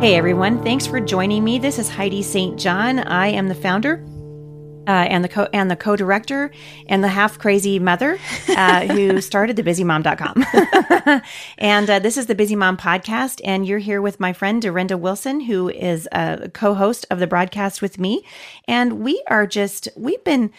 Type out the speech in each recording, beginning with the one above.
Hey everyone, thanks for joining me. This is Heidi St. John. I am the founder uh, and the co and the co-director and the half crazy mother uh, who started the busymom.com. and uh, this is the Busy Mom podcast and you're here with my friend Dorinda Wilson who is a co-host of the broadcast with me and we are just we've been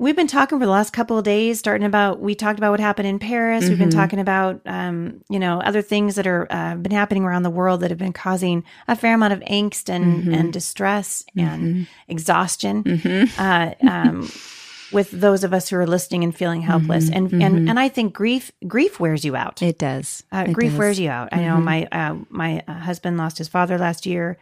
We've been talking for the last couple of days, starting about, we talked about what happened in Paris. Mm-hmm. We've been mm-hmm. talking about, um, you know, other things that are, uh, been happening around the world that have been causing a fair amount of angst and, mm-hmm. and distress and mm-hmm. exhaustion, mm-hmm. uh, um, with those of us who are listening and feeling helpless. Mm-hmm. And, and, and I think grief, grief wears you out. It does. Uh, it grief does. wears you out. I know my, uh, my uh, husband lost his father last year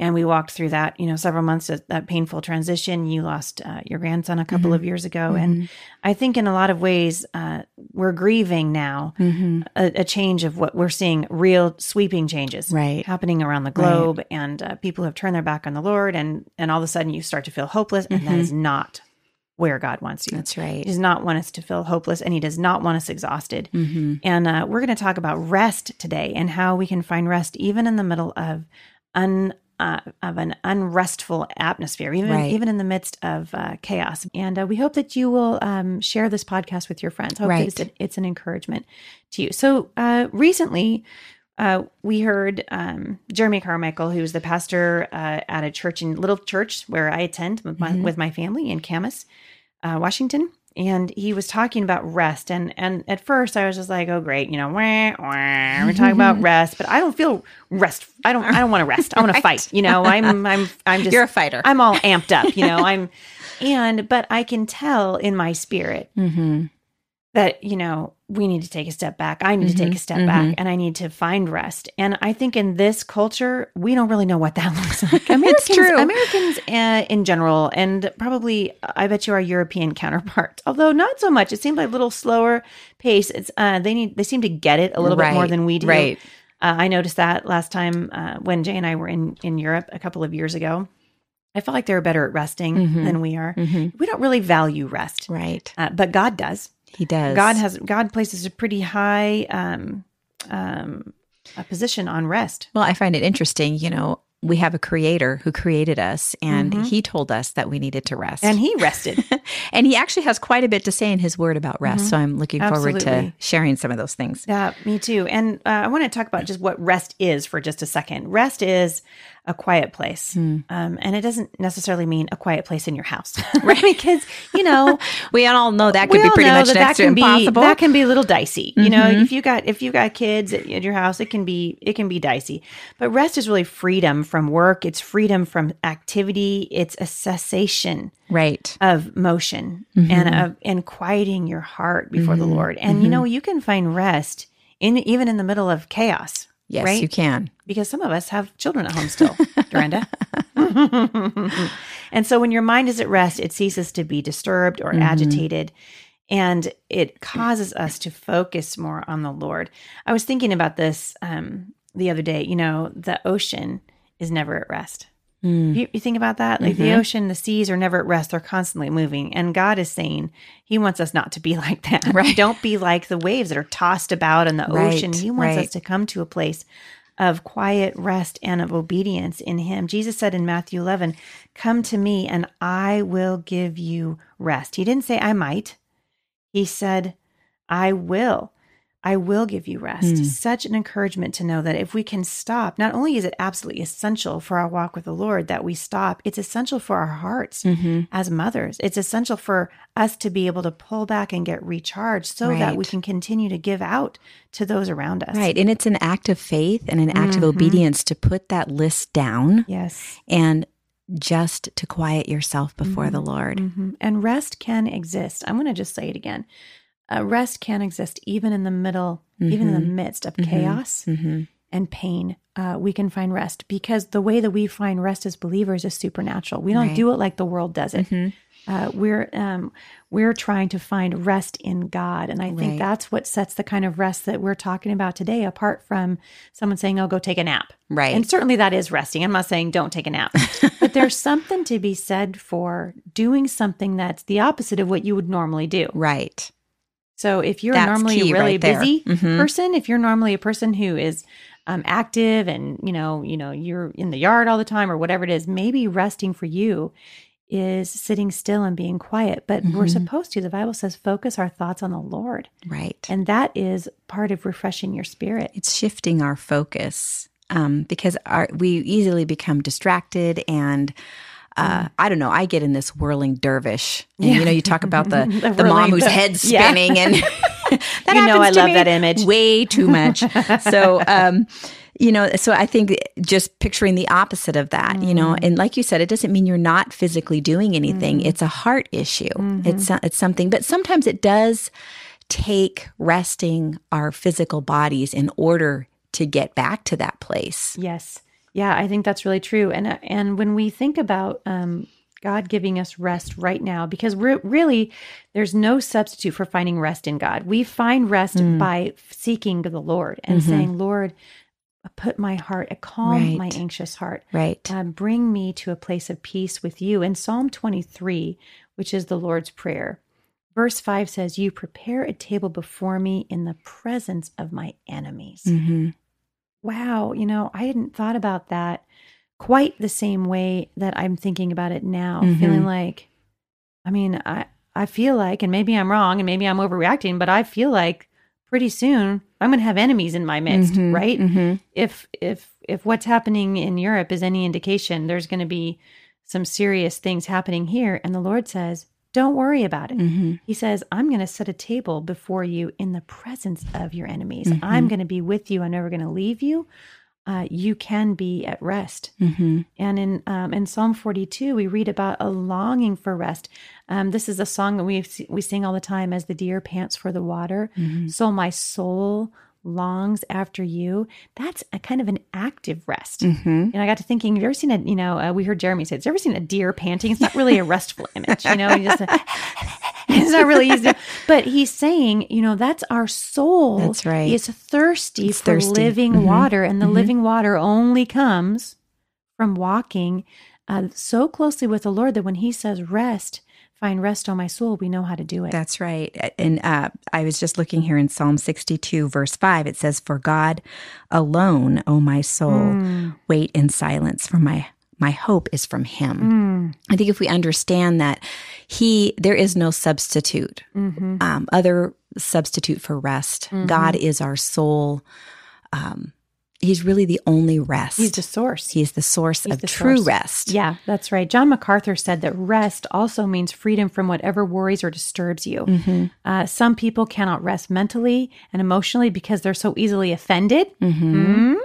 and we walked through that you know several months of that painful transition you lost uh, your grandson a couple mm-hmm. of years ago mm-hmm. and i think in a lot of ways uh, we're grieving now mm-hmm. a, a, change of what we're seeing real sweeping changes right happening around the globe right. and uh, people have turned their back on the lord and and all of a sudden you start to feel hopeless and that is mm-hmm. not where God wants you. That's right. He does not want us to feel hopeless and He does not want us exhausted. Mm-hmm. And uh, we're going to talk about rest today and how we can find rest even in the middle of un uh, of an unrestful atmosphere, even right. even in the midst of uh, chaos. And uh, we hope that you will um, share this podcast with your friends. Hope right. it's, it's, an encouragement to you. So uh, recently. Uh, we heard um, Jeremy Carmichael, who's the pastor uh, at a church in Little Church where I attend with my, mm-hmm. with my family in Camas, Washington and he was talking about rest. And and at first i was just like oh great you know wah, wah, we're talking about rest but i don't feel rest i don't i don't want to rest. I want to fight you know i'm i'm i'm just you're a fighter. I'm all amped up you know i'm and but i can tell in my spirit mm-hmm that you know we need to take a step back i need mm-hmm, to take a mm-hmm. step mm-hmm. back and i need to find rest and i think in this culture we don't really know what that looks like americans true. americans uh, in general and probably i bet you our european counterparts although not so much it seems like a little slower pace it's uh, they need they seem to get it a little right, bit more than we do right uh, i noticed that last time uh, when jay and i were in in europe a couple of years ago I felt like they were better at resting mm-hmm. than we are. Mm-hmm. We don't really value rest, right? Uh, but God does. He does. God has God places a pretty high um, um, a position on rest. Well, I find it interesting. You know, we have a creator who created us and mm-hmm. he told us that we needed to rest. And he rested. and he actually has quite a bit to say in his word about rest. Mm-hmm. So I'm looking Absolutely. forward to sharing some of those things. Yeah, me too. And uh, I want to talk about just what rest is for just a second. Rest is a quiet place. Mm. Um, and it doesn't necessarily mean a quiet place in your house, right? because, you know, we all know that could be pretty much that next that can to impossible. Be, that can be a little dicey. Mm-hmm. You know, mm-hmm. if you got, if you got kids at, at your house, it can be, it can be dicey. But rest is really freedom from work. It's freedom from activity. It's a cessation right of motion mm-hmm. and of and quieting your heart before the mm-hmm. Lord. And you know, mm-hmm. you can find rest in even in the middle of chaos. Yes, right? you can. Because some of us have children at home still, Dorinda. and so when your mind is at rest, it ceases to be disturbed or mm-hmm. agitated and it causes us to focus more on the Lord. I was thinking about this um, the other day. You know, the ocean is never at rest. Mm. You, you, think about that? Like mm-hmm. the ocean, the seas are never at rest. They're constantly moving. And God is saying He wants us not to be like that. Right. Don't be like the waves that are tossed about in the right. ocean. He wants right. us to come to a place of quiet rest and of obedience in Him. Jesus said in Matthew 11, Come to me and I will give you rest. He didn't say, I might. He said, I will. I will give you rest. Mm. Such an encouragement to know that if we can stop, not only is it absolutely essential for our walk with the Lord that we stop, it's essential for our hearts mm-hmm. as mothers. It's essential for us to be able to pull back and get recharged so right. that we can continue to give out to those around us. Right. And it's an act of faith and an act mm-hmm. of obedience to put that list down. Yes. And just to quiet yourself before mm-hmm. the Lord. Mm-hmm. And rest can exist. I'm going to just say it again uh, rest can exist even in the middle, mm-hmm. even in the mm-hmm. midst of mm-hmm. chaos mm-hmm. and pain. Uh, we can find rest because the way that we find rest as believers is supernatural. We don't right. do it like the world does it. Mm-hmm. Uh, we're um, we're trying to find rest in God, and I think that's what sets the kind of rest that we're talking about today apart from someone saying, "Oh, go take a nap." Right, and certainly that is resting. I'm not saying don't take a nap, but there's something to be said for doing something that's the opposite of what you would normally do. Right So if you're That's normally a really right busy Mhm. person, if you're normally a person who is um, active and you know, you know, you're in the yard all the time or whatever it is, maybe resting for you is sitting still and being quiet. But we're Mhm. supposed to. The Bible says, focus our thoughts on the Lord, Right. and that is part of refreshing your spirit. it's shifting our focus um, because our, we easily become distracted and uh, I don't know. I get in this whirling dervish, and. Yeah. you know, you talk about the The the, mom whose head's yeah. spinning, and that You know I to love me that image. way too much. so, um, you know, so I think just picturing the opposite of that, you know, Mm. and like you said, it doesn't mean you're not physically doing anything. Mm. It's a heart issue. Mm-hmm. It's it's something, but sometimes it does take resting our physical bodies in order to get back to that place. Yes. Yeah, I think that's really true. And uh, and when we think about um, God giving us rest right now, because we're really there's no substitute for finding rest in God. We find rest Mm. by seeking the Lord and Mhm. saying, "Lord, put my heart, calm my anxious heart, Right. um, bring me to a place of peace with you." In Psalm 23, which is the Lord's prayer, verse five says, "You prepare a table before me in the presence of my enemies." hmm wow, you know, I hadn't thought about that quite the same way that I'm thinking about it now, Mhm. feeling like, I mean, I, I feel like, and maybe I'm wrong and maybe I'm overreacting, but I feel like pretty soon I'm going to have enemies in my midst, Mhm. right? Mhm. If, if, if what's happening in Europe is any indication, there's going to be some serious things happening here. And the Lord says, don't worry about it. Mhm. He says, I'm going to set a table before you in the presence of your enemies. Mhm. I'm going to be with you. I'm never going to leave you. Uh, you can be at rest. Mhm. And in um, in Psalm 42, we read about a longing for rest. Um, this is a song that we we sing all the time as the deer pants for the water. Mhm. So my soul longs after you. That's a kind of an active rest. Mhm. And I got to thinking, have you ever seen a, you know, uh, we heard Jeremy say, has you ever seen a deer panting? It's not really a restful image, you know, you just, it's not really easy. But he's saying, you know, that's our soul. That's right. Is thirsty It's for thirsty. living Mhm. water. And the Mhm. living water only comes from walking uh, so closely with the Lord that when he says rest, find rest on my soul, we know how to do it. That's right. And uh, I was just looking here in Psalm 62, verse 5. It says, For God alone, O my soul, Mm, wait in silence, for my my hope is from him. mm, I think if we understand that he there is no substitute, mhm. um, other substitute for rest. Mhm. God is our soul. Um, he's really the only rest. He's the source. He's the source He's of the true source. rest. Yeah, that's right. John MacArthur said that rest also means freedom from whatever worries or disturbs you. hmm Uh, some people cannot rest mentally and emotionally because they're so easily offended. hmm Mm?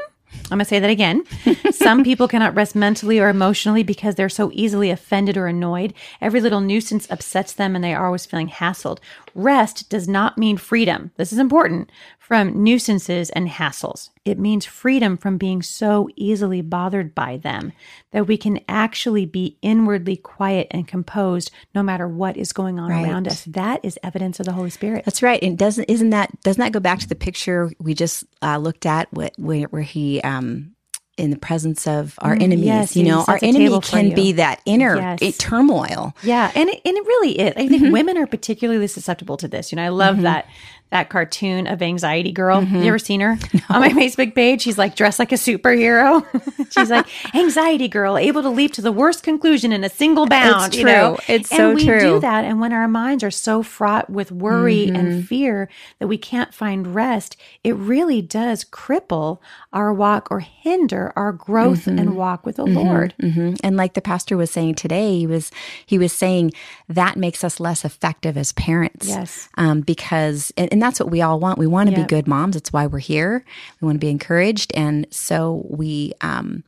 I'm going to say that again. Some people cannot rest mentally or emotionally because they're so easily offended or annoyed. Every little nuisance upsets them and they are always feeling hassled. Rest does not mean freedom. This is important from nuisances and hassles. It means freedom from being so easily bothered by them that we can actually be inwardly quiet and composed no matter what is going on Right. around us. That is evidence of the Holy Spirit. That's right. And doesn't isn't that doesn't that go back to the picture we just uh, looked at wh- where, where he um in the presence of our Mm, enemies, yes, you know, our enemy can you. be that inner Yes. eh, turmoil. Yeah, and it, and it really is. I think women are particularly susceptible to this. You know, I love that that cartoon of Anxiety Girl. You ever seen her on my Facebook page? She's like dressed like a superhero. She's like Anxiety Girl, able to leap to the worst conclusion in a single bound. It's You know, true. It's and so we true. do that, and when our minds are so fraught with worry and fear that we can't find rest, it really does cripple our walk or hinder our growth and walk with the Lord. hmm And like the pastor was saying today, he was he was saying that makes us less effective as parents. Yes. um, because and, and that's what we all want. We want to Yeah. be good moms. It's why we're here. We want to be encouraged, and so we um,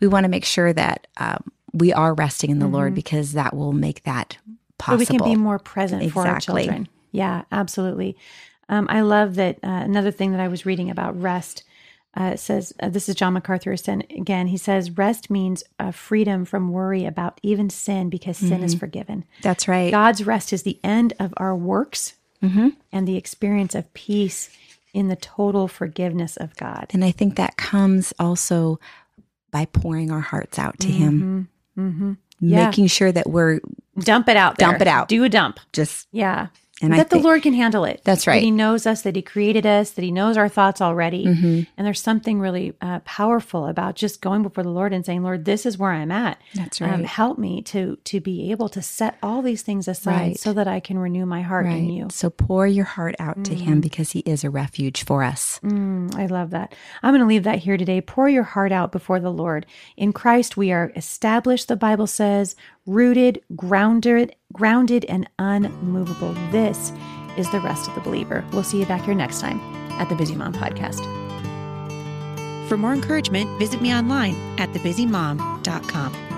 we want to make sure that um, we are resting in the Lord because that will make that so possible. we can be more present for our children. Yeah, absolutely. Um, I love that. Uh, another thing that I was reading about rest uh, says uh, this is John MacArthur again. He says rest means uh, freedom from worry about even sin because sin is forgiven. that's right. God's rest is the end of our works hmm and the experience of peace in the total forgiveness of God. And I think that comes also by pouring our hearts out to Him, hmm Yeah. making sure that we're Dump it out. There. Dump it out. Do a dump. just Yeah. And that the Lord can handle it. That's That right. He knows us, that He created us, that He knows our thoughts already. Mm-hmm. And there's something really uh, powerful about just going before the Lord and saying, Lord, this is where I'm at. That's Um, right. help me to to be able to set all these things aside Right. so that I can renew my heart in you. So pour your heart out to him because he is a refuge for us. Mm, I love that. I'm going to leave that here today. Pour your heart out before the Lord. In Christ, we are established, the Bible says, rooted, grounded, grounded, and unmovable. This is the rest of the believer. We'll see you back here next time at the Busy Mom Podcast. For more encouragement, visit me online at thebusymom.com.